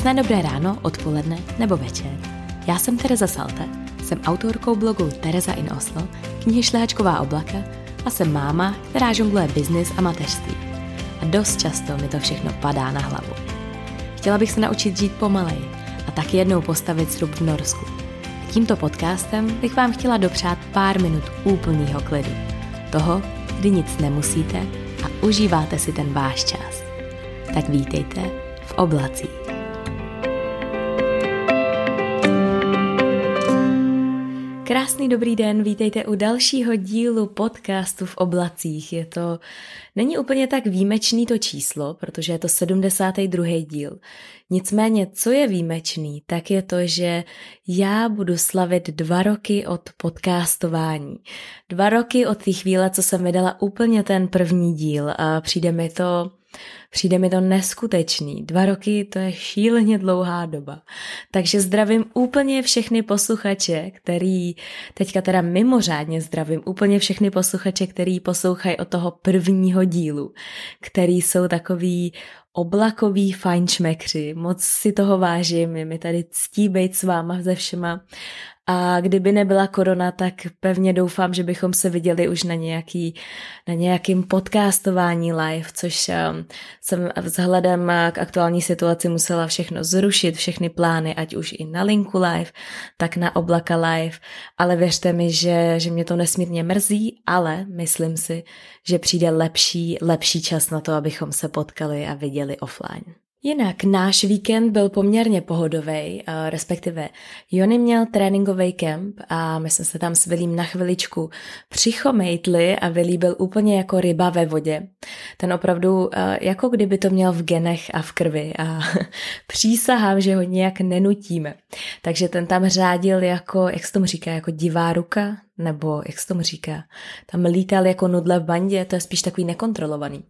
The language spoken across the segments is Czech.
Krásné dobré ráno, odpoledne nebo večer. Já jsem Tereza Salte, jsem autorkou blogu Tereza in Oslo, knihy Šlehačková oblaka a jsem máma, která žongluje biznis a mateřství. A dost často mi to všechno padá na hlavu. Chtěla bych se naučit žít pomaleji a tak jednou postavit srub v Norsku. A tímto podcastem bych vám chtěla dopřát pár minut úplného klidu. Toho, kdy nic nemusíte a užíváte si ten váš čas. Tak vítejte v oblacích. Krásný dobrý den, vítejte u dalšího dílu podcastu v oblacích. Je to, není úplně tak výjimečný to číslo, protože je to 72. díl. Nicméně, co je výjimečný, tak je to, že já budu slavit dva roky od podcastování. Dva roky od té chvíle, co jsem vydala úplně ten první díl a přijde mi to Přijde mi to neskutečný. Dva roky to je šíleně dlouhá doba. Takže zdravím úplně všechny posluchače, který, teďka teda mimořádně zdravím úplně všechny posluchače, který poslouchají od toho prvního dílu, který jsou takový oblakový fajnšmekři. Moc si toho vážím, je mi tady ctí být s váma ze všema a kdyby nebyla korona, tak pevně doufám, že bychom se viděli už na, nějaký, na nějakým podcastování live, což um, jsem vzhledem k aktuální situaci musela všechno zrušit, všechny plány, ať už i na linku live, tak na oblaka live, ale věřte mi, že, že mě to nesmírně mrzí, ale myslím si, že přijde lepší, lepší čas na to, abychom se potkali a viděli offline. Jinak náš víkend byl poměrně pohodový, respektive Jony měl tréninkový kemp a my jsme se tam s Vilím na chviličku přichomejtli a Vilí byl úplně jako ryba ve vodě. Ten opravdu jako kdyby to měl v genech a v krvi a přísahám, že ho nějak nenutíme. Takže ten tam řádil jako, jak se tomu říká, jako divá ruka, nebo jak se tomu říká, tam lítal jako nudle v bandě, to je spíš takový nekontrolovaný.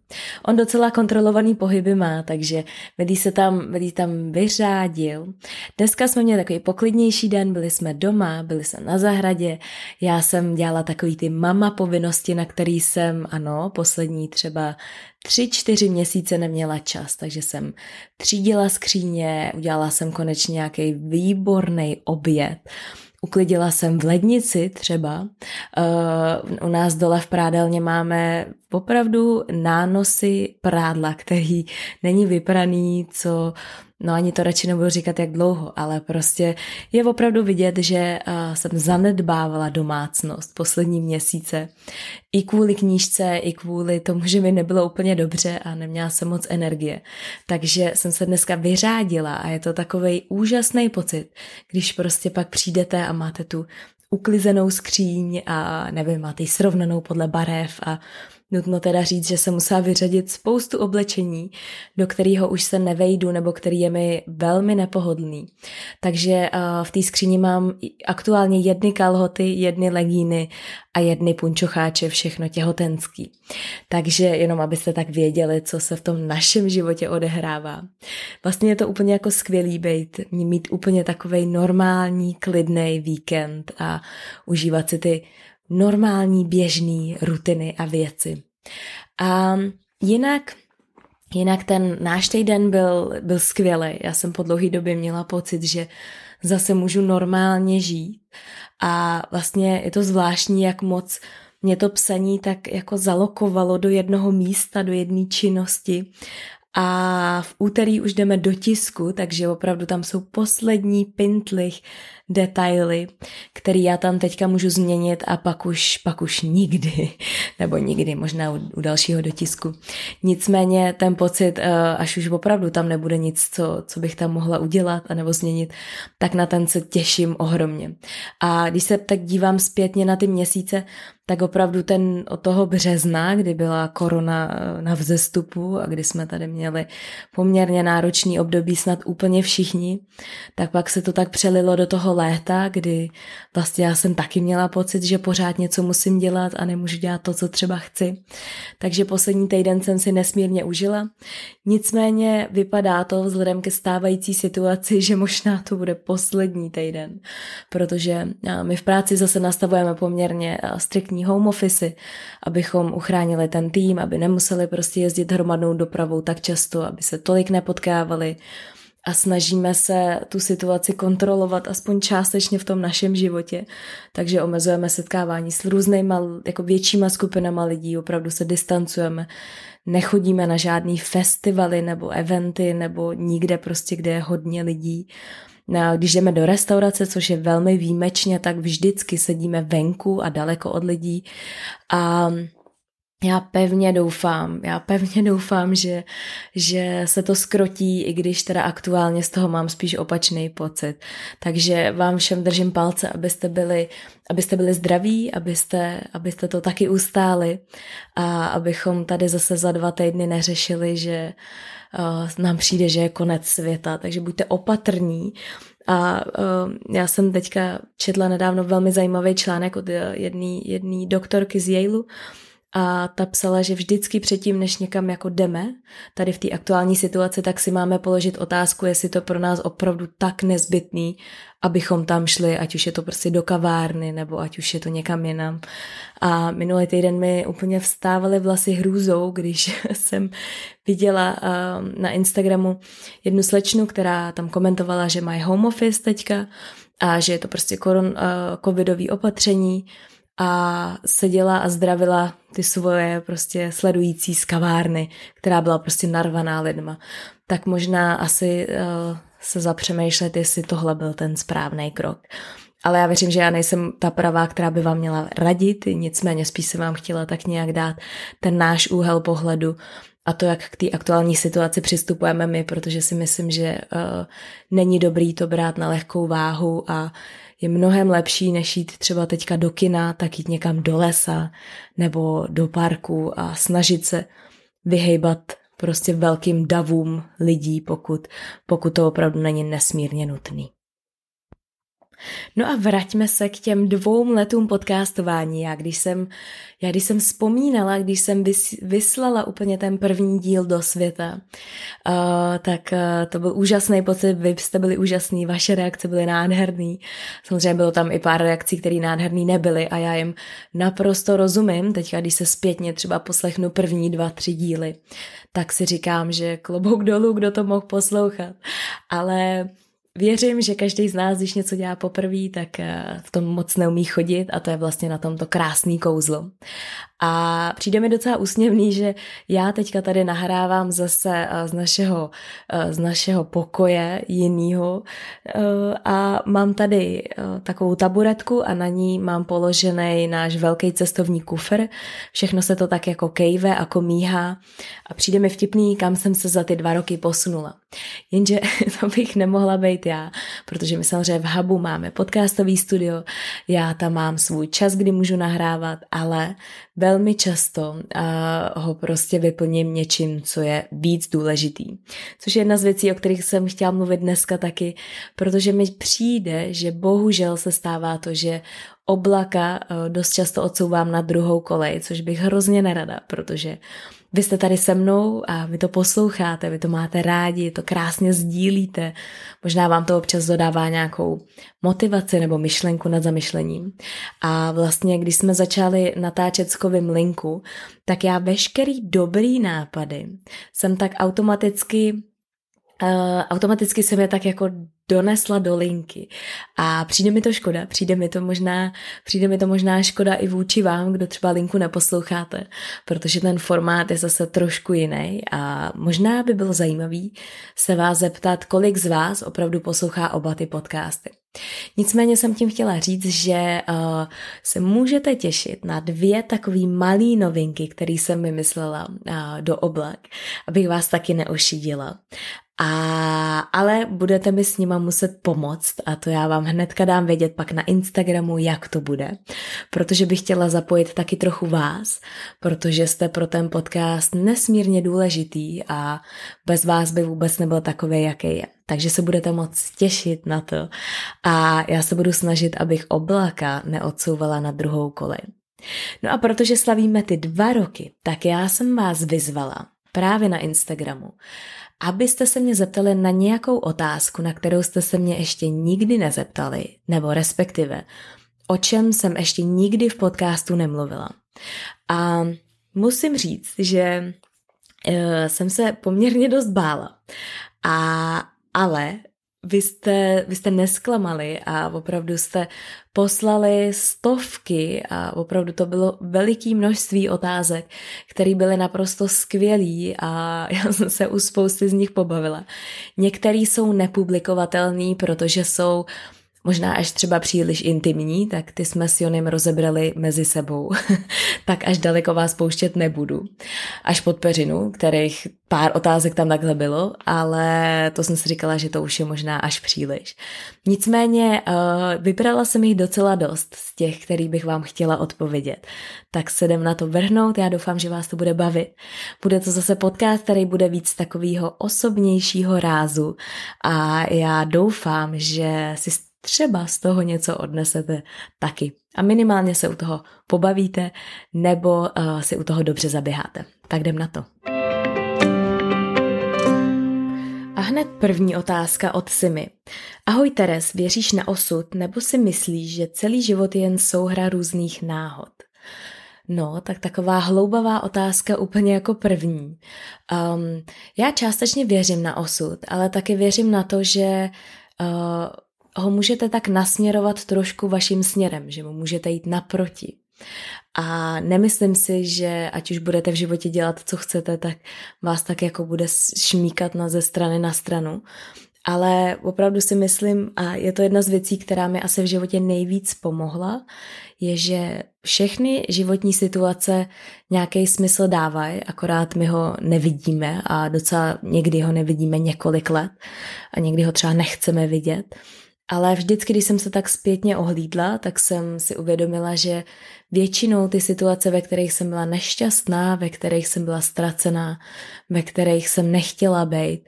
On docela kontrolovaný pohyby má, takže vedí se tam, vedí tam vyřádil. Dneska jsme měli takový poklidnější den, byli jsme doma, byli jsme na zahradě, já jsem dělala takový ty mama povinnosti, na který jsem, ano, poslední třeba tři, čtyři měsíce neměla čas, takže jsem třídila skříně, udělala jsem konečně nějaký výborný oběd Uklidila jsem v lednici třeba. Uh, u nás dole v prádelně máme opravdu nánosy prádla, který není vypraný, co no ani to radši nebudu říkat jak dlouho, ale prostě je opravdu vidět, že uh, jsem zanedbávala domácnost poslední měsíce. I kvůli knížce, i kvůli tomu, že mi nebylo úplně dobře a neměla jsem moc energie. Takže jsem se dneska vyřádila a je to takový úžasný pocit, když prostě pak přijdete a máte tu uklizenou skříň a nevím, máte ji srovnanou podle barev a Nutno teda říct, že se musela vyřadit spoustu oblečení, do kterého už se nevejdu nebo který je mi velmi nepohodlný. Takže v té skříni mám aktuálně jedny kalhoty, jedny legíny a jedny punčocháče, všechno těhotenský. Takže jenom abyste tak věděli, co se v tom našem životě odehrává. Vlastně je to úplně jako skvělý být, mít úplně takový normální, klidný víkend a užívat si ty normální, běžný rutiny a věci. A jinak Jinak ten náš týden byl, byl skvělý. Já jsem po dlouhé době měla pocit, že zase můžu normálně žít. A vlastně je to zvláštní, jak moc mě to psaní tak jako zalokovalo do jednoho místa, do jedné činnosti. A v úterý už jdeme do tisku, takže opravdu tam jsou poslední pintlich detaily, který já tam teďka můžu změnit a pak už, pak už nikdy, nebo nikdy, možná u, u dalšího dotisku. Nicméně ten pocit, eh, až už opravdu tam nebude nic, co, co bych tam mohla udělat nebo změnit, tak na ten se těším ohromně. A když se tak dívám zpětně na ty měsíce, tak opravdu ten od toho března, kdy byla korona eh, na vzestupu a kdy jsme tady měli poměrně náročný období snad úplně všichni, tak pak se to tak přelilo do toho léta, kdy vlastně já jsem taky měla pocit, že pořád něco musím dělat a nemůžu dělat to, co třeba chci. Takže poslední týden jsem si nesmírně užila. Nicméně vypadá to vzhledem ke stávající situaci, že možná to bude poslední týden, protože my v práci zase nastavujeme poměrně striktní home office, abychom uchránili ten tým, aby nemuseli prostě jezdit hromadnou dopravou tak často, aby se tolik nepotkávali, a snažíme se tu situaci kontrolovat aspoň částečně v tom našem životě. Takže omezujeme setkávání s různýma, jako většíma skupinama lidí, opravdu se distancujeme, nechodíme na žádný festivaly nebo eventy nebo nikde prostě, kde je hodně lidí. No, když jdeme do restaurace, což je velmi výjimečně, tak vždycky sedíme venku a daleko od lidí. A já pevně doufám, já pevně doufám, že, že se to skrotí, i když teda aktuálně z toho mám spíš opačný pocit. Takže vám všem držím palce, abyste byli, abyste byli zdraví, abyste, abyste to taky ustáli a abychom tady zase za dva týdny neřešili, že uh, nám přijde, že je konec světa. Takže buďte opatrní a uh, já jsem teďka četla nedávno velmi zajímavý článek od jedné doktorky z Yaleu, a ta psala, že vždycky předtím, než někam jako jdeme, tady v té aktuální situaci, tak si máme položit otázku, jestli to pro nás opravdu tak nezbytný, abychom tam šli, ať už je to prostě do kavárny, nebo ať už je to někam jinam. A minulý týden mi úplně vstávaly vlasy hrůzou, když jsem viděla uh, na Instagramu jednu slečnu, která tam komentovala, že mají home office teďka a že je to prostě koron, uh, covidový opatření a seděla a zdravila ty svoje prostě sledující z kavárny, která byla prostě narvaná lidma. Tak možná asi uh, se zapřemýšlet, jestli tohle byl ten správný krok. Ale já věřím, že já nejsem ta pravá, která by vám měla radit, nicméně spíš jsem vám chtěla tak nějak dát ten náš úhel pohledu a to, jak k té aktuální situaci přistupujeme my, protože si myslím, že uh, není dobrý to brát na lehkou váhu a je mnohem lepší, než jít třeba teďka do kina, tak jít někam do lesa nebo do parku a snažit se vyhejbat prostě velkým davům lidí, pokud, pokud to opravdu není nesmírně nutný. No a vraťme se k těm dvou letům podcastování. Já když jsem, já když jsem vzpomínala, když jsem vys, vyslala úplně ten první díl do světa, uh, tak uh, to byl úžasný pocit, vy jste byli úžasný, vaše reakce byly nádherný. Samozřejmě bylo tam i pár reakcí, které nádherný nebyly a já jim naprosto rozumím. Teďka, když se zpětně třeba poslechnu první dva, tři díly, tak si říkám, že klobouk dolů, kdo to mohl poslouchat. Ale Věřím, že každý z nás, když něco dělá poprvé, tak eh, v tom moc neumí chodit a to je vlastně na tomto krásný kouzlo. A přijde mi docela úsměvný, že já teďka tady nahrávám zase eh, z našeho, eh, z našeho pokoje jinýho a mám tady takovou taburetku a na ní mám položený náš velký cestovní kufr. Všechno se to tak jako kejve a komíhá a přijde mi vtipný, kam jsem se za ty dva roky posunula. Jenže to bych nemohla být já, protože my samozřejmě v Hubu máme podcastový studio, já tam mám svůj čas, kdy můžu nahrávat, ale velmi často uh, ho prostě vyplním něčím, co je víc důležitý. Což je jedna z věcí, o kterých jsem chtěla mluvit dneska taky, protože mi přijde, že bohužel se stává to, že oblaka uh, dost často odsouvám na druhou kolej, což bych hrozně nerada, protože vy jste tady se mnou a vy to posloucháte, vy to máte rádi, to krásně sdílíte. Možná vám to občas dodává nějakou motivaci nebo myšlenku nad zamyšlením. A vlastně, když jsme začali natáčet s Kovým linku, tak já veškerý dobrý nápady jsem tak automaticky Uh, automaticky jsem je tak jako donesla do linky. A přijde mi to škoda, přijde mi to možná, přijde mi to možná škoda i vůči vám, kdo třeba linku neposloucháte, protože ten formát je zase trošku jiný a možná by bylo zajímavý se vás zeptat, kolik z vás opravdu poslouchá oba ty podcasty. Nicméně jsem tím chtěla říct, že uh, se můžete těšit na dvě takové malé novinky, které jsem vymyslela uh, do oblak, abych vás taky neošidila. A, ale budete mi s nima muset pomoct a to já vám hnedka dám vědět pak na Instagramu, jak to bude, protože bych chtěla zapojit taky trochu vás, protože jste pro ten podcast nesmírně důležitý a bez vás by vůbec nebyl takový, jaký je. Takže se budete moc těšit na to a já se budu snažit, abych oblaka neodsouvala na druhou kolej. No a protože slavíme ty dva roky, tak já jsem vás vyzvala právě na Instagramu, abyste se mě zeptali na nějakou otázku, na kterou jste se mě ještě nikdy nezeptali, nebo respektive o čem jsem ještě nikdy v podcastu nemluvila. A musím říct, že uh, jsem se poměrně dost bála. A ale vy jste, vy jste nesklamali a opravdu jste poslali stovky a opravdu to bylo veliký množství otázek, které byly naprosto skvělý a já jsem se u spousty z nich pobavila. Některé jsou nepublikovatelné, protože jsou uh, možná až třeba příliš intimní, tak ty jsme s Jonem rozebrali mezi sebou. tak až daleko vás pouštět nebudu. Až pod peřinu, kterých pár otázek tam takhle bylo, ale to jsem si říkala, že to už je možná až příliš. Nicméně uh, vybrala jsem jich docela dost z těch, který bych vám chtěla odpovědět. Tak se jdem na to vrhnout, já doufám, že vás to bude bavit. Bude to zase podcast, který bude víc takového osobnějšího rázu a já doufám, že si třeba z toho něco odnesete taky. A minimálně se u toho pobavíte nebo uh, si u toho dobře zaběháte. Tak jdem na to. A hned první otázka od Simi. Ahoj Teres, věříš na osud nebo si myslíš, že celý život je jen souhra různých náhod? No, tak taková hloubavá otázka úplně jako první. Um, já částečně věřím na osud, ale taky věřím na to, že uh, ho můžete tak nasměrovat trošku vaším směrem, že mu můžete jít naproti. A nemyslím si, že ať už budete v životě dělat, co chcete, tak vás tak jako bude šmíkat na ze strany na stranu. Ale opravdu si myslím, a je to jedna z věcí, která mi asi v životě nejvíc pomohla, je, že všechny životní situace nějaký smysl dávají, akorát my ho nevidíme a docela někdy ho nevidíme několik let a někdy ho třeba nechceme vidět. Ale vždycky, když jsem se tak zpětně ohlídla, tak jsem si uvědomila, že většinou ty situace, ve kterých jsem byla nešťastná, ve kterých jsem byla ztracená, ve kterých jsem nechtěla být,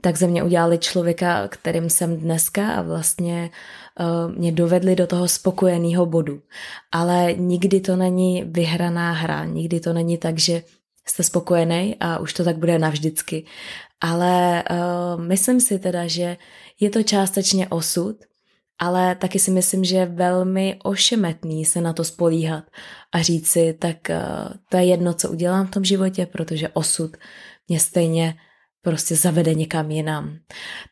tak ze mě udělali člověka, kterým jsem dneska a vlastně uh, mě dovedli do toho spokojeného bodu. Ale nikdy to není vyhraná hra, nikdy to není tak, že jste spokojený a už to tak bude navždycky. Ale uh, myslím si teda, že je to částečně osud, ale taky si myslím, že je velmi ošemetný se na to spolíhat a říct si, tak uh, to je jedno, co udělám v tom životě, protože osud mě stejně prostě zavede někam jinam.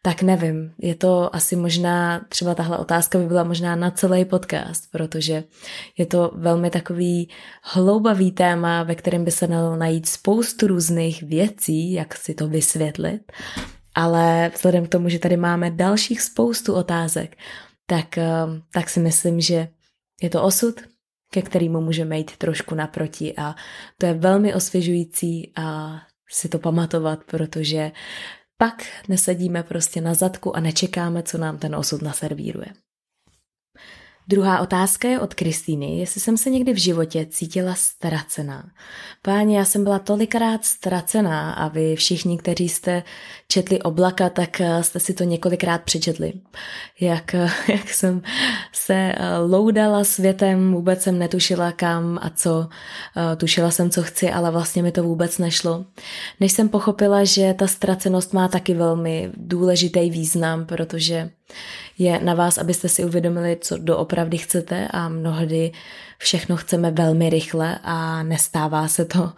Tak nevím, je to asi možná, třeba tahle otázka by byla možná na celý podcast, protože je to velmi takový hloubavý téma, ve kterém by se dalo najít spoustu různých věcí, jak si to vysvětlit. Ale vzhledem k tomu, že tady máme dalších spoustu otázek, tak, eh, tak si myslím, že je to osud, ke kterému můžeme jít trošku naproti a to je velmi osvěžující a si to pamatovat, protože pak nesedíme prostě na zadku a nečekáme, co nám ten osud naservíruje. Druhá otázka je od Kristýny, jestli jsem se někdy v životě cítila ztracená. Páni, já jsem byla tolikrát ztracená a vy všichni, kteří jste četli oblaka, tak eh, jste si to několikrát přečetli. Jak, eh, jak jsem se eh, loudala světem, vůbec jsem netušila kam a co, tušila jsem, co chci, ale vlastně mi to vůbec nešlo. Než jsem pochopila, že ta ztracenost má taky velmi důležitý význam, protože je na vás, abyste si uvědomili, co doopravdy chcete a mnohdy všechno chceme velmi rychle a nestává se to.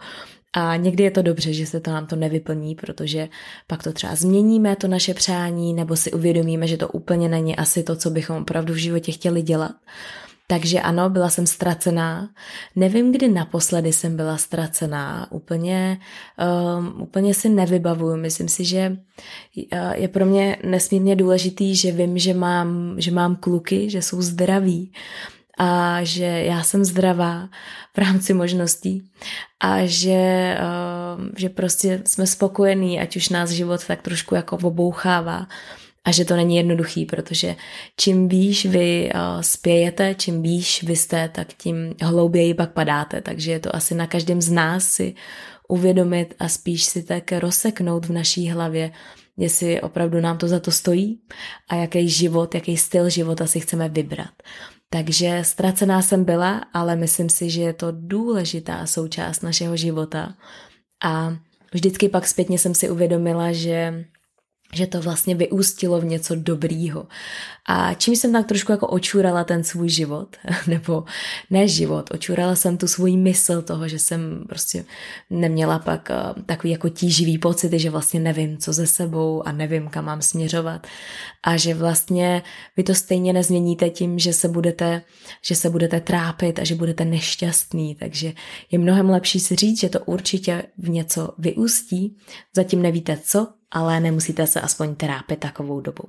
A někdy je to dobře, že se to nám to nevyplní, protože pak to třeba změníme, to naše přání, nebo si uvědomíme, že to úplně není asi to, co bychom opravdu v životě chtěli dělat. Takže ano, byla jsem ztracená. Nevím, kdy naposledy jsem byla ztracená. Úplně, um, úplně si nevybavuju. Myslím si, že uh, je pro mě nesmírně důležitý, že vím, že mám, že mám kluky, že jsou zdraví a že já jsem zdravá v rámci možností a že, uh, že prostě jsme spokojení, ať už nás život tak trošku jako obouchává a že to není jednoduchý, protože čím výš vy uh, spějete, čím výš vy jste, tak tím hlouběji pak padáte. Takže je to asi na každém z nás si uvědomit a spíš si tak rozseknout v naší hlavě, jestli opravdu nám to za to stojí a jaký život, jaký styl života si chceme vybrat. Takže ztracená jsem byla, ale myslím si, že je to důležitá součást našeho života. A vždycky pak zpětně jsem si uvědomila, že že to vlastně vyústilo v něco dobrýho. A čím jsem tak trošku jako očurala ten svůj život, nebo ne život, očurala jsem tu svůj mysl toho, že jsem prostě neměla pak uh, takový jako tíživý pocity, že vlastně nevím, co ze sebou a nevím, kam mám směřovat. A že vlastně vy to stejně nezměníte tím, že se budete, že se budete trápit a že budete nešťastný. Takže je mnohem lepší si říct, že to určitě v něco vyústí, zatím nevíte co, ale nemusíte se aspoň trápit takovou dobu.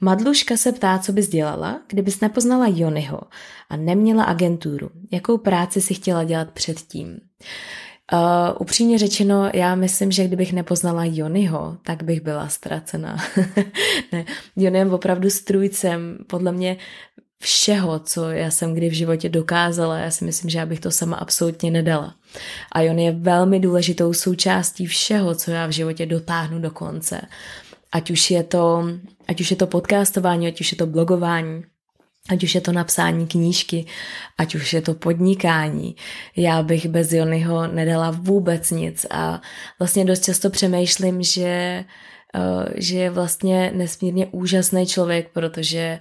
Madluška se ptá, co bys dělala, kdybys nepoznala Jonyho a neměla agenturu. Jakou práci si chtěla dělat předtím? Uh, upřímně řečeno, já myslím, že kdybych nepoznala Jonyho, tak bych byla ztracena. ne, Jony je opravdu strůjcem, podle mě všeho, co já jsem kdy v životě dokázala. Já si myslím, že já bych to sama absolutně nedala. A on je velmi důležitou součástí všeho, co já v životě dotáhnu do konce. Ať už je to, ať už je to podcastování, ať už je to blogování, ať už je to napsání knížky, ať už je to podnikání. Já bych bez Jonyho nedala vůbec nic a vlastně dost často přemýšlím, že, eh, že je vlastně nesmírně úžasný člověk, protože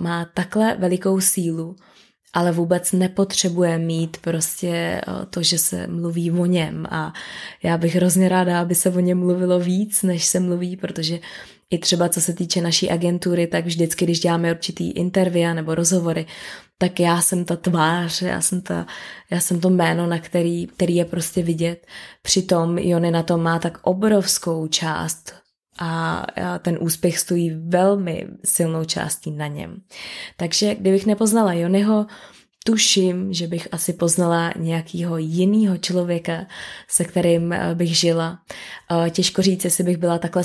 má takhle velikou sílu, ale vůbec nepotřebuje mít prostě uh, to, že se mluví o něm a já bych hrozně ráda, aby se o něm mluvilo víc, než se mluví, protože i třeba co se týče naší agentury, tak vždycky, když děláme určitý intervia nebo rozhovory, tak já jsem ta tvář, já jsem, ta, já jsem to jméno, na který, který je prostě vidět. Přitom Jony na tom má tak obrovskou část a ten úspěch stojí velmi silnou částí na něm. Takže kdybych nepoznala Jonyho, tuším, že bych asi poznala nějakého jiného člověka, se kterým eh, bych žila. Eh, těžko říct, jestli bych byla takhle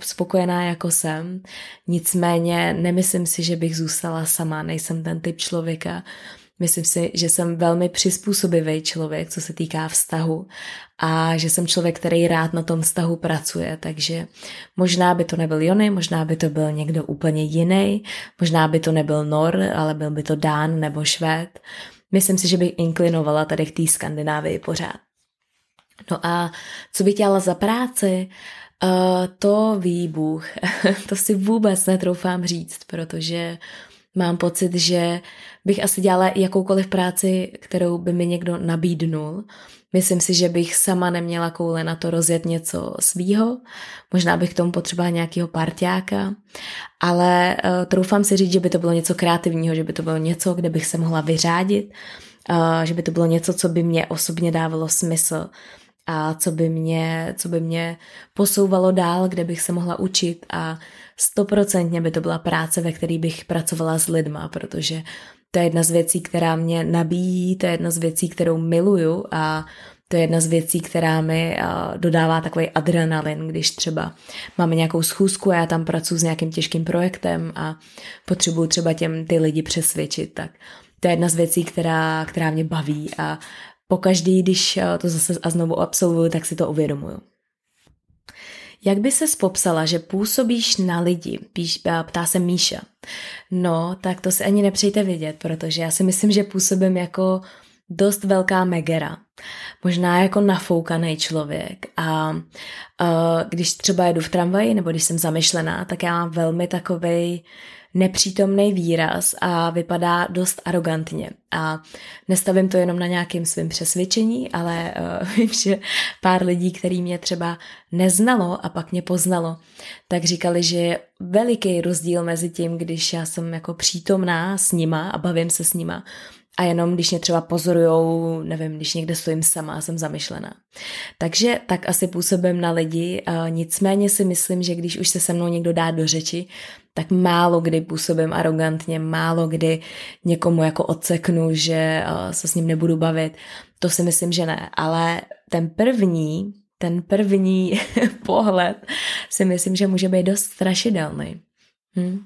spokojená, jako jsem. Nicméně nemyslím si, že bych zůstala sama, nejsem ten typ člověka. Myslím si, že jsem velmi přizpůsobivý člověk, co se týká vztahu a že jsem člověk, který rád na tom vztahu pracuje, takže možná by to nebyl Jony, možná by to byl někdo úplně jiný, možná by to nebyl Nor, ale byl by to Dán nebo Švéd. Myslím si, že bych inklinovala tady k té Skandinávii pořád. No a co bych dělala za práci? Uh, to ví Bůh. to si vůbec netroufám říct, protože mám pocit, že bych asi dělala jakoukoliv práci, kterou by mi někdo nabídnul. Myslím si, že bych sama neměla koule na to rozjet něco svýho, možná bych k tomu potřebovala nějakého parťáka, ale uh, troufám si říct, že by to bylo něco kreativního, že by to bylo něco, kde bych se mohla vyřádit, uh, že by to bylo něco, co by mě osobně dávalo smysl a co by mě, co by mě posouvalo dál, kde bych se mohla učit a stoprocentně by to byla práce, ve které bych pracovala s lidma, protože to je jedna z věcí, která mě nabíjí, to je jedna z věcí, kterou miluju a to je jedna z věcí, která mi dodává takový adrenalin, když třeba máme nějakou schůzku a já tam pracuji s nějakým těžkým projektem a potřebuju třeba těm ty lidi přesvědčit, tak to je jedna z věcí, která, která mě baví a pokaždý, když to zase a znovu absolvuju, tak si to uvědomuju. Jak by se popsala, že působíš na lidi? Píš, ptá se Míša. No, tak to si ani nepřejte vidět, protože já si myslím, že působím jako dost velká megera. Možná jako nafoukaný člověk. A, a když třeba jedu v tramvaji nebo když jsem zamyšlená, tak já mám velmi takovej nepřítomný výraz a vypadá dost arrogantně. A nestavím to jenom na nějakým svým přesvědčení, ale uh, vím, že pár lidí, který mě třeba neznalo a pak mě poznalo, tak říkali, že je veliký rozdíl mezi tím, když já jsem jako přítomná s nima a bavím se s nima a jenom když mě třeba pozorujou, nevím, když někde stojím sama a jsem zamyšlená. Takže tak asi působím na lidi, a nicméně si myslím, že když už se se mnou někdo dá do řeči, tak málo kdy působím arrogantně, málo kdy někomu jako odseknu, že se s ním nebudu bavit. To si myslím, že ne. Ale ten první, ten první pohled si myslím, že může být dost strašidelný. Hm?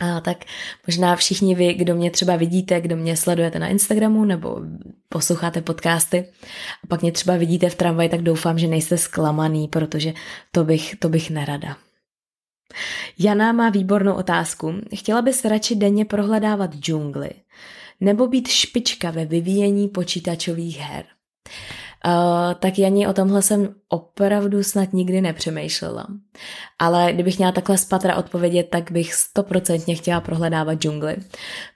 A tak možná všichni vy, kdo mě třeba vidíte, kdo mě sledujete na Instagramu nebo posloucháte podcasty a pak mě třeba vidíte v tramvaji, tak doufám, že nejste zklamaný, protože to bych, to bych nerada. Jana má výbornou otázku. Chtěla bys radši denně prohledávat džungly nebo být špička ve vyvíjení počítačových her? tak ani o tomhle jsem opravdu snad nikdy nepřemýšlela. Ale kdybych měla takhle spatra odpovědět, tak bych stoprocentně chtěla prohledávat džungli.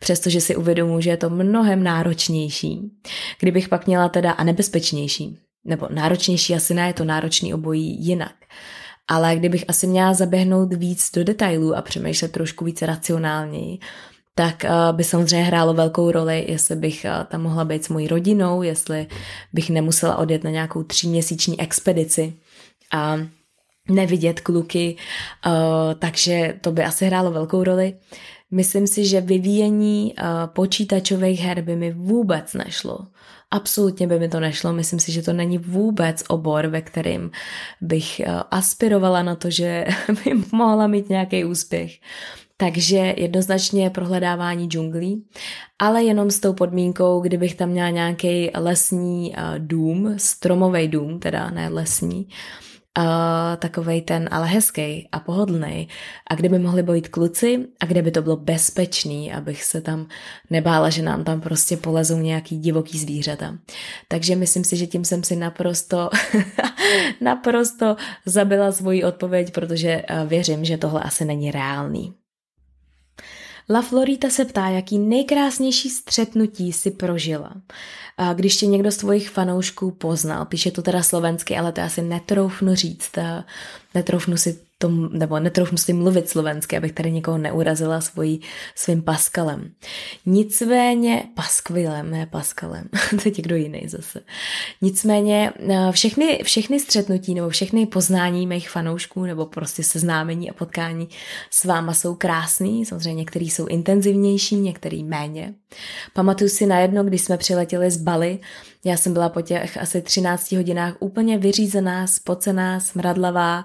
Přestože si uvědomuji, že je to mnohem náročnější. Kdybych pak měla teda a nebezpečnější, nebo náročnější asi ne, je to náročný obojí jinak. Ale kdybych asi měla zaběhnout víc do detailů a přemýšlet trošku více racionálněji, tak uh, by samozřejmě hrálo velkou roli, jestli bych uh, tam mohla být s mojí rodinou, jestli bych nemusela odjet na nějakou tříměsíční expedici a nevidět kluky, uh, takže to by asi hrálo velkou roli. Myslím si, že vyvíjení počítačových her by mi vůbec nešlo. Absolutně by mi to nešlo. Myslím si, že to není vůbec obor, ve kterým bych uh, aspirovala na to, že by mohla mít nějaký úspěch. Takže jednoznačně prohledávání džunglí, ale jenom s tou podmínkou, kdybych tam měla nějaký lesní uh, dům, stromový dům, teda ne lesní, uh, takovej ten ale hezký a pohodlný. A kde by mohli být kluci a kde by to bylo bezpečný, abych se tam nebála, že nám tam prostě polezou nějaký divoký zvířata. Takže myslím si, že tím jsem si naprosto, naprosto zabila svoji odpověď, protože uh, věřím, že tohle asi není reálný. La Florita se ptá, jaký nejkrásnější střetnutí si prožila. Když tě někdo z tvojich fanoušků poznal, píše to teda slovensky, ale to asi netroufnu říct, netroufnu si tom, nebo netroufnu si mluvit slovensky, abych tady někoho neurazila svojí, svým Paskalem. Nicméně, Paskvilem, ne Paskalem, to je kdo jiný zase. Nicméně eh, všechny, všechny střetnutí nebo všechny poznání mých fanoušků nebo prostě seznámení a potkání s váma jsou krásný, samozřejmě některý jsou intenzivnější, některý méně. Pamatuju si na jedno, když jsme přiletěli z Bali, já jsem byla po těch asi 13 hodinách úplně vyřízená, spocená, smradlavá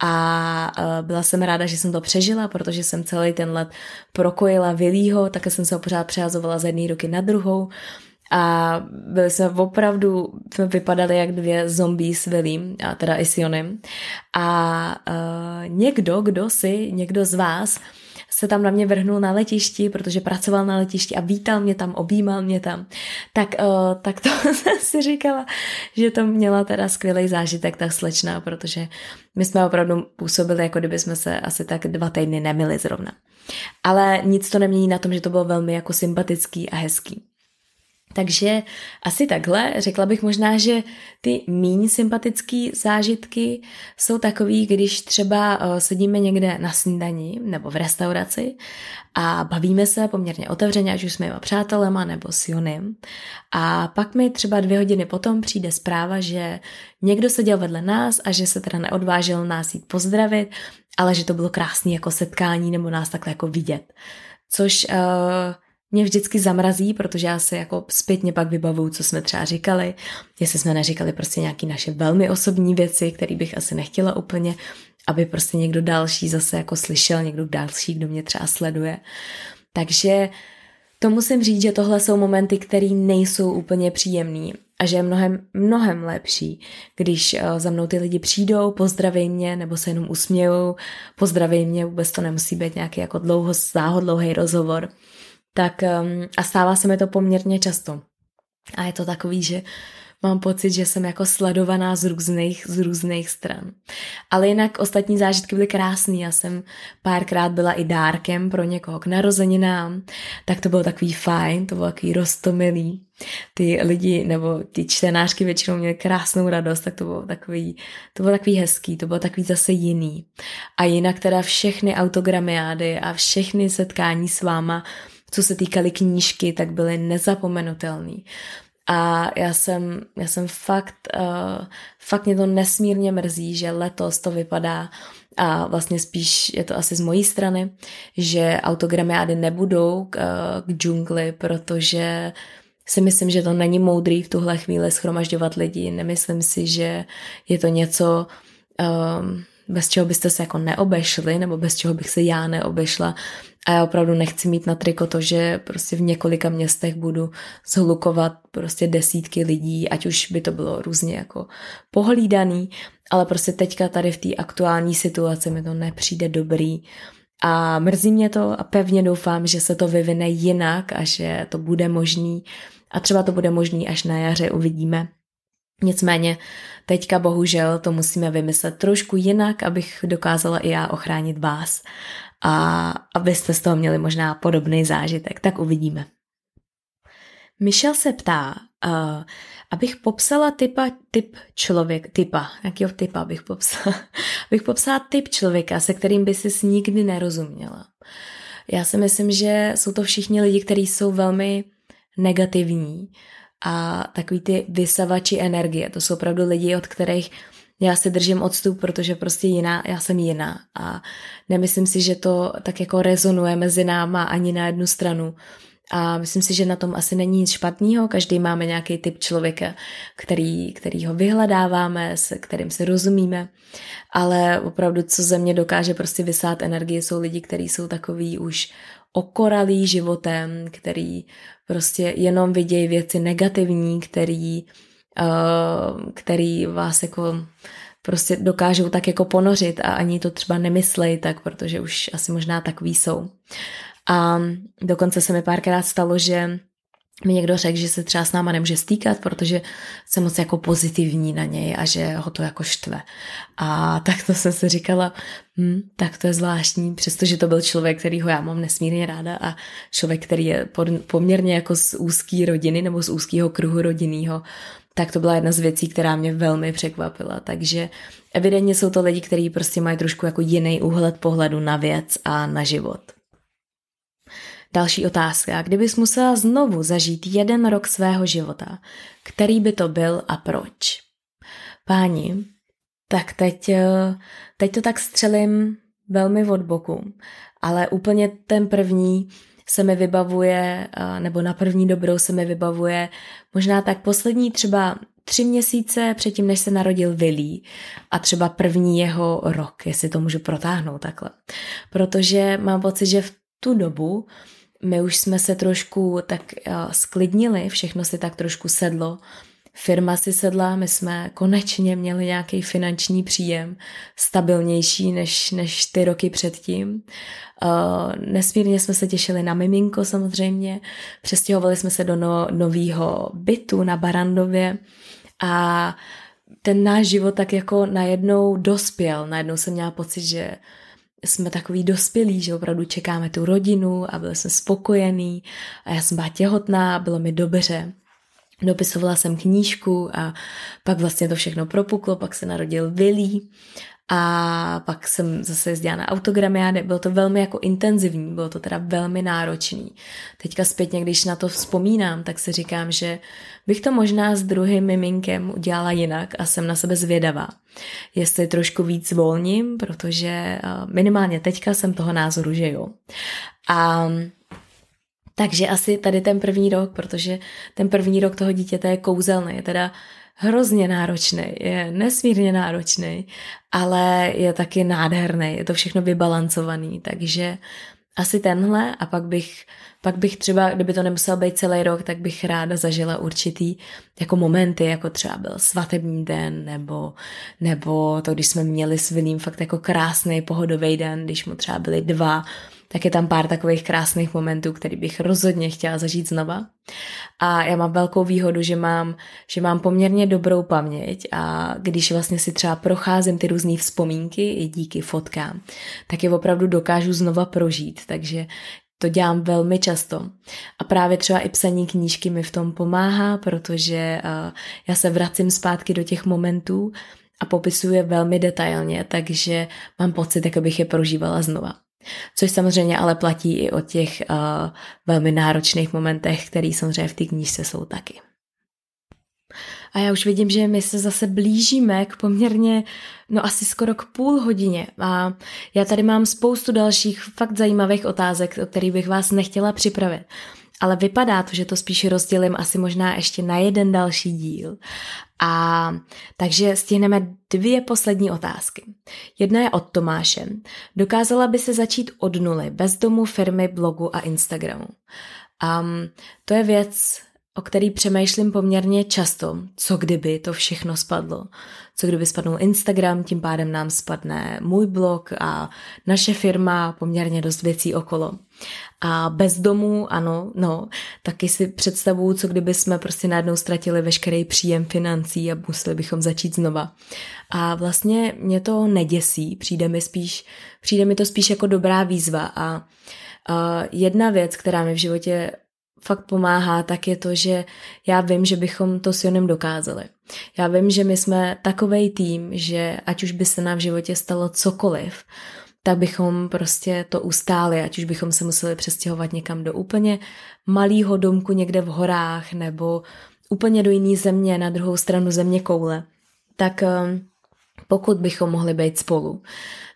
a e, byla jsem ráda, že jsem to přežila, protože jsem celý ten let prokojila Vilího, také jsem se ho pořád přehazovala z jedné ruky na druhou a byli jsme opravdu, jsme vypadali jak dvě zombie s Vilím, a teda i Sionem. A uh, někdo, kdo si, někdo z vás se tam na mě vrhnul na letišti, protože pracoval na letišti a vítal mě tam, objímal mě tam, tak, uh, tak to jsem si říkala, že to měla teda skvělý zážitek ta slečna, protože my jsme opravdu působili, jako kdyby jsme se asi tak dva týdny nemili zrovna. Ale nic to nemění na tom, že to bylo velmi jako sympatický a hezký. Takže asi takhle. Řekla bych možná, že ty méně sympatické zážitky jsou takový, když třeba eh, sedíme někde na snídani nebo v restauraci a bavíme se poměrně otevřeně, ať už s mýma přátelema nebo s Jonem. A pak mi třeba dvě hodiny potom přijde zpráva, že někdo seděl vedle nás a že se teda neodvážil nás jít pozdravit, ale že to bylo krásné jako setkání nebo nás takhle jako vidět. Což uh, mě vždycky zamrazí, protože já se jako zpětně pak vybavuju, co jsme třeba říkali, jestli jsme neříkali prostě nějaké naše velmi osobní věci, které bych asi nechtěla úplně, aby prostě někdo další zase jako slyšel, někdo další, kdo mě třeba sleduje. Takže to musím říct, že tohle jsou momenty, které nejsou úplně příjemný a že je mnohem, mnohem lepší, když eh, za mnou ty lidi přijdou, pozdraví mě nebo se jenom usmějou, pozdraví mě, vůbec to nemusí být nějaký jako dlouho, záhodlouhý rozhovor, tak um, a stává se mi to poměrně často. A je to takový, že mám pocit, že jsem jako sledovaná z různých, z různých stran. Ale jinak ostatní zážitky byly krásné. Já jsem párkrát byla i dárkem pro někoho k narozeninám, tak to bylo takový fajn, to bylo takový rostomilý. Ty lidi nebo ty čtenářky většinou měly krásnou radost, tak to bylo takový, to bylo takový hezký, to bylo takový zase jiný. A jinak teda všechny autogramiády a všechny setkání s váma co se týkaly knížky, tak byly nezapomenutelný. A já jsem, já jsem fakt, uh, fakt mě to nesmírně mrzí, že letos to vypadá a vlastně spíš je to asi z mojí strany, že autogramiády nebudou k, uh, k džungli, protože si myslím, že to není moudrý v tuhle chvíli schromažďovat lidi. Nemyslím si, že je to něco, um, bez čeho byste se jako neobešli, nebo bez čeho bych se já neobešla. A já opravdu nechci mít na triko to, že prostě v několika městech budu zhlukovat prostě desítky lidí, ať už by to bylo různě jako pohlídaný, ale prostě teďka tady v té aktuální situaci mi to nepřijde dobrý. A mrzí mě to a pevně doufám, že se to vyvine jinak a že to bude možný. A třeba to bude možný až na jaře, uvidíme. Nicméně teďka bohužel to musíme vymyslet trošku jinak, abych dokázala i já ochránit vás a abyste z toho měli možná podobný zážitek. Tak uvidíme. Michel se ptá, uh, abych popsala typa, typ člověk, typa, jakýho typa bych popsala, abych popsala typ člověka, se kterým by si nikdy nerozuměla. Já si myslím, že jsou to všichni lidi, kteří jsou velmi negativní a takový ty vysavači energie. To jsou opravdu lidi, od kterých já si držím odstup, protože prostě jiná, já jsem jiná a nemyslím si, že to tak jako rezonuje mezi náma ani na jednu stranu. A myslím si, že na tom asi není nic špatného. Každý máme nějaký typ člověka, který, který ho vyhledáváme, s kterým se rozumíme. Ale opravdu, co ze mě dokáže prostě vysát energie, jsou lidi, kteří jsou takový už okoralý životem, který prostě jenom vidějí věci negativní, který, uh, který vás jako prostě dokážou tak jako ponořit a ani to třeba nemyslej tak, protože už asi možná takový jsou. A dokonce se mi párkrát stalo, že mi někdo řekl, že se třeba s náma nemůže stýkat, protože jsem moc jako pozitivní na něj a že ho to jako štve. A tak to jsem si říkala, hm, tak to je zvláštní, přestože to byl člověk, kterýho já mám nesmírně ráda a člověk, který je poměrně jako z úzký rodiny nebo z úzkého kruhu rodinného, tak to byla jedna z věcí, která mě velmi překvapila. Takže evidentně jsou to lidi, kteří prostě mají trošku jako jiný úhled pohledu na věc a na život. Další otázka. Kdybys musela znovu zažít jeden rok svého života, který by to byl a proč? Páni, tak teď, eh, teď to tak střelím velmi od boku, ale úplně ten první se mi vybavuje, eh, nebo na první dobrou se mi vybavuje možná tak poslední třeba tři měsíce předtím, než se narodil Willy a třeba první jeho rok, jestli to můžu protáhnout takhle. Protože mám pocit, že v tu dobu my už jsme se trošku tak uh, sklidnili, všechno si tak trošku sedlo. Firma si sedla, my jsme konečně měli nějaký finanční příjem, stabilnější než, než ty roky předtím. Uh, nesmírně jsme se těšili na miminko samozřejmě, přestěhovali jsme se do no, nového bytu na Barandově a ten náš život tak jako najednou dospěl. Najednou jsem měla pocit, že jsme takový dospělí, že opravdu čekáme tu rodinu a byli jsme spokojení a já jsem byla těhotná, bylo mi dobře. Dopisovala jsem knížku a pak vlastně to všechno propuklo, pak se narodil Willy a pak jsem zase jezdila na autogramiády, bylo to velmi jako intenzivní, bylo to teda velmi náročný. Teďka zpětně, když na to vzpomínám, tak si říkám, že bych to možná s druhým miminkem udělala jinak a jsem na sebe zvědavá. Jestli trošku víc volním, protože eh, minimálně teďka jsem toho názoru, že jo. A takže asi tady ten první rok, protože ten první rok toho dítěte je kouzelný, je teda hrozně náročný, je nesmírně náročný, ale je taky nádherný, je to všechno vybalancovaný, takže asi tenhle a pak bych, pak bych třeba, kdyby to nemusel být celý rok, tak bych ráda zažila určitý jako momenty, jako třeba byl svatební den, nebo, nebo to, když jsme měli s Vilím fakt jako krásný pohodový den, když mu třeba byly dva, tak je tam pár takových krásných momentů, který bych rozhodně chtěla zažít znova. A já mám velkou výhodu, že mám, že mám poměrně dobrou paměť a když vlastně si třeba procházím ty různé vzpomínky i díky fotkám, tak je opravdu dokážu znova prožít, takže to dělám velmi často. A právě třeba i psaní knížky mi v tom pomáhá, protože uh, já se vracím zpátky do těch momentů a popisuju je velmi detailně, takže mám pocit, jako bych je prožívala znova. Což samozřejmě ale platí i o těch uh, velmi náročných momentech, které samozřejmě v té knížce jsou taky. A já už vidím, že my se zase blížíme k poměrně, no asi skoro k půl hodině. A já tady mám spoustu dalších fakt zajímavých otázek, o kterých bych vás nechtěla připravit ale vypadá to, že to spíš rozdělím asi možná ještě na jeden další díl. A takže stihneme dvě poslední otázky. Jedna je od Tomáše. Dokázala by se začít od nuly, bez domu, firmy, blogu a Instagramu. Um, to je věc, o který přemýšlím poměrně často, co kdyby to všechno spadlo. Co kdyby spadnul Instagram, tím pádem nám spadne můj blog a naše firma, poměrně dost věcí okolo. A bez domu, ano, no, taky si představuju, co kdyby jsme prostě najednou ztratili veškerý příjem financí a museli bychom začít znova. A vlastně mě to neděsí, přijde mi spíš, přijde mi to spíš jako dobrá výzva a, a jedna věc, která mi v životě fakt pomáhá, tak je to, že já vím, že bychom to s Jonem dokázali. Já vím, že my jsme takovej tým, že ať už by se nám v životě stalo cokoliv, tak bychom prostě to ustáli, ať už bychom se museli přestěhovat někam do úplně malého domku někde v horách nebo úplně do jiné země, na druhou stranu země koule, tak ehm, pokud bychom mohli být spolu,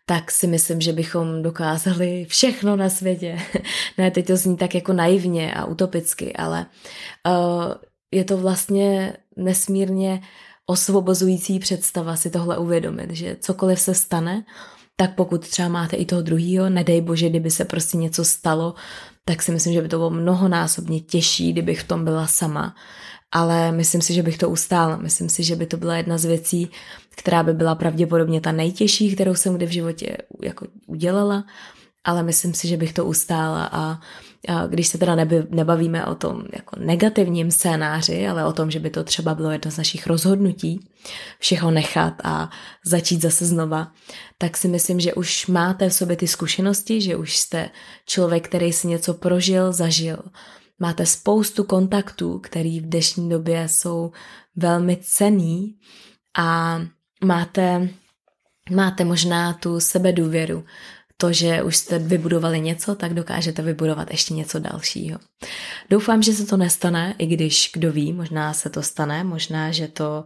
tak si myslím, že bychom dokázali všechno na světě. ne, teď to zní tak jako naivně a utopicky, ale uh, je to vlastně nesmírně osvobozující představa si tohle uvědomit, že cokoliv se stane, tak pokud třeba máte i toho druhýho, nedej bože, kdyby se prostě něco stalo, tak si myslím, že by to bylo mnohonásobně těžší, kdybych v tom byla sama. Ale myslím si, že bych to ustála. Myslím si, že by to byla jedna z věcí, která by byla pravděpodobně ta nejtěžší, kterou jsem kdy v životě jako udělala, ale myslím si, že bych to ustála a a když se teda neby, nebavíme o tom jako negativním scénáři, ale o tom, že by to třeba bylo jedno z našich rozhodnutí, všeho nechat a začít zase znova, tak si myslím, že už máte v sobě ty zkušenosti, že už jste člověk, který si něco prožil, zažil. Máte spoustu kontaktů, který v dnešní době jsou velmi cený a máte, máte možná tu sebedůvěru, to, že už jste vybudovali něco, tak dokážete vybudovat ještě něco dalšího. Doufám, že se to nestane, i když kdo ví, možná se to stane, možná, že to,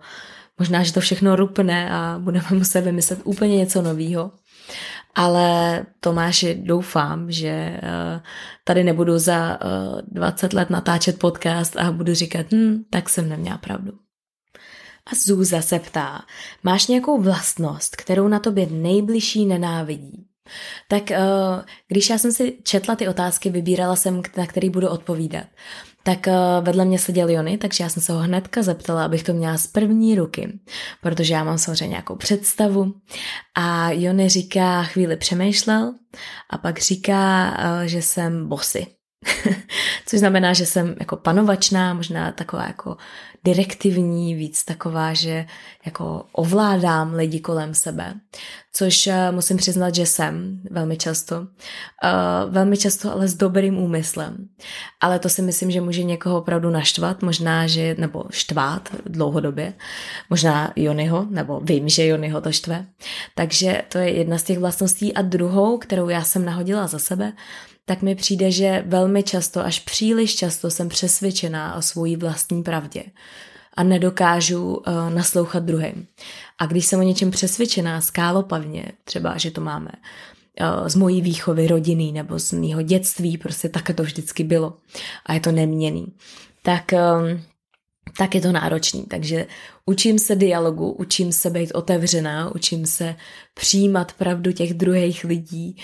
možná, že to všechno rupne a budeme muset vymyslet úplně něco nového. Ale Tomáši, doufám, že eh, tady nebudu za 20 eh, let natáčet podcast a budu říkat, hm, tak jsem neměla pravdu. A Zůza se ptá, máš nějakou vlastnost, kterou na tobě nejbližší nenávidí? Tak eh, když já jsem si četla ty otázky, vybírala jsem, na který budu odpovídat, tak eh, vedle mě seděl Jony, takže já jsem se ho hnedka zeptala, abych to měla z první ruky, protože já mám samozřejmě nějakou představu. A Jony říká, chvíli přemýšlel a pak říká, eh, že jsem bosy. Což znamená, že jsem jako panovačná, možná taková jako direktivní, víc taková, že jako ovládám lidi kolem sebe, což uh, musím přiznat, že jsem velmi často. Uh, velmi často, ale s dobrým úmyslem. Ale to si myslím, že může někoho opravdu naštvat, možná, že, nebo štvát dlouhodobě, možná Jonyho, nebo vím, že Jonyho to štve. Takže to je jedna z těch vlastností. A druhou, kterou já jsem nahodila za sebe, tak mi přijde, že velmi často, až příliš často jsem přesvědčená o svojí vlastní pravdě a nedokážu uh, naslouchat druhým. A když jsem o něčem přesvědčená skálopavně, třeba, že to máme uh, z mojí výchovy rodiny nebo z mého dětství, prostě tak to vždycky bylo a je to neměný, tak, um, tak je to náročný. Takže učím se dialogu, učím se být otevřená, učím se přijímat pravdu těch druhých lidí,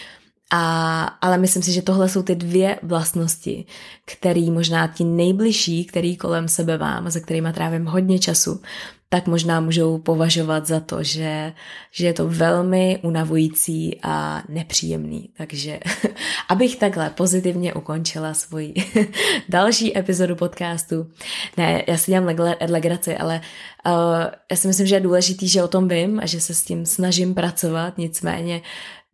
a, ale myslím si, že tohle jsou ty dvě vlastnosti, které možná ti nejbližší, který kolem sebe vám, se kterými trávím hodně času, tak možná můžou považovat za to, že, že je to velmi unavující a nepříjemný. Takže abych takhle pozitivně ukončila svoji další epizodu podcastu. Ne, já si dělám legraci, ale uh, já si myslím, že je důležitý, že o tom vím a že se s tím snažím pracovat, nicméně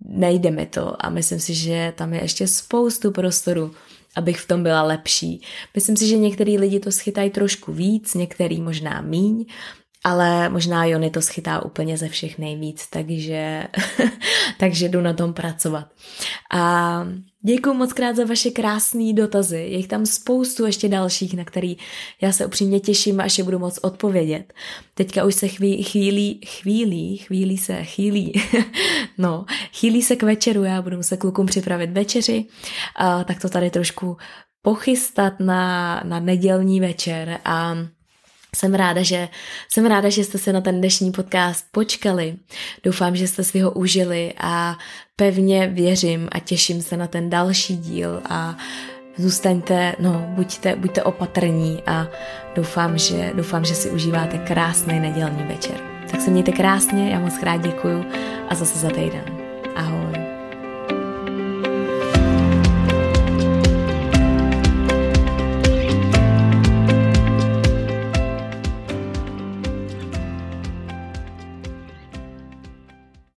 nejde mi to a myslím si, že tam je ještě spoustu prostoru, abych v tom byla lepší. Myslím si, že některý lidi to schytají trošku víc, některý možná míň, ale možná Jony to schytá úplně ze všech nejvíc, takže, takže jdu na tom pracovat. A děkuji moc krát za vaše krásné dotazy. Je jich tam spoustu ještě dalších, na který já se upřímně těším, až je budu moc odpovědět. Teďka už se chví, chvílí, chvílí, chvílí se, chvílí, no, chvílí se k večeru, já budu muset klukům připravit večeři, a tak to tady trošku pochystat na, na nedělní večer a jsem ráda, že, jsem ráda, že jste se na ten dnešní podcast počkali. Doufám, že jste si ho užili a pevně věřím a těším se na ten další díl a zůstaňte, no, buďte, buďte opatrní a doufám že, doufám, že si užíváte krásný nedělní večer. Tak se mějte krásně, já moc rád děkuju a zase za týden. Ahoj.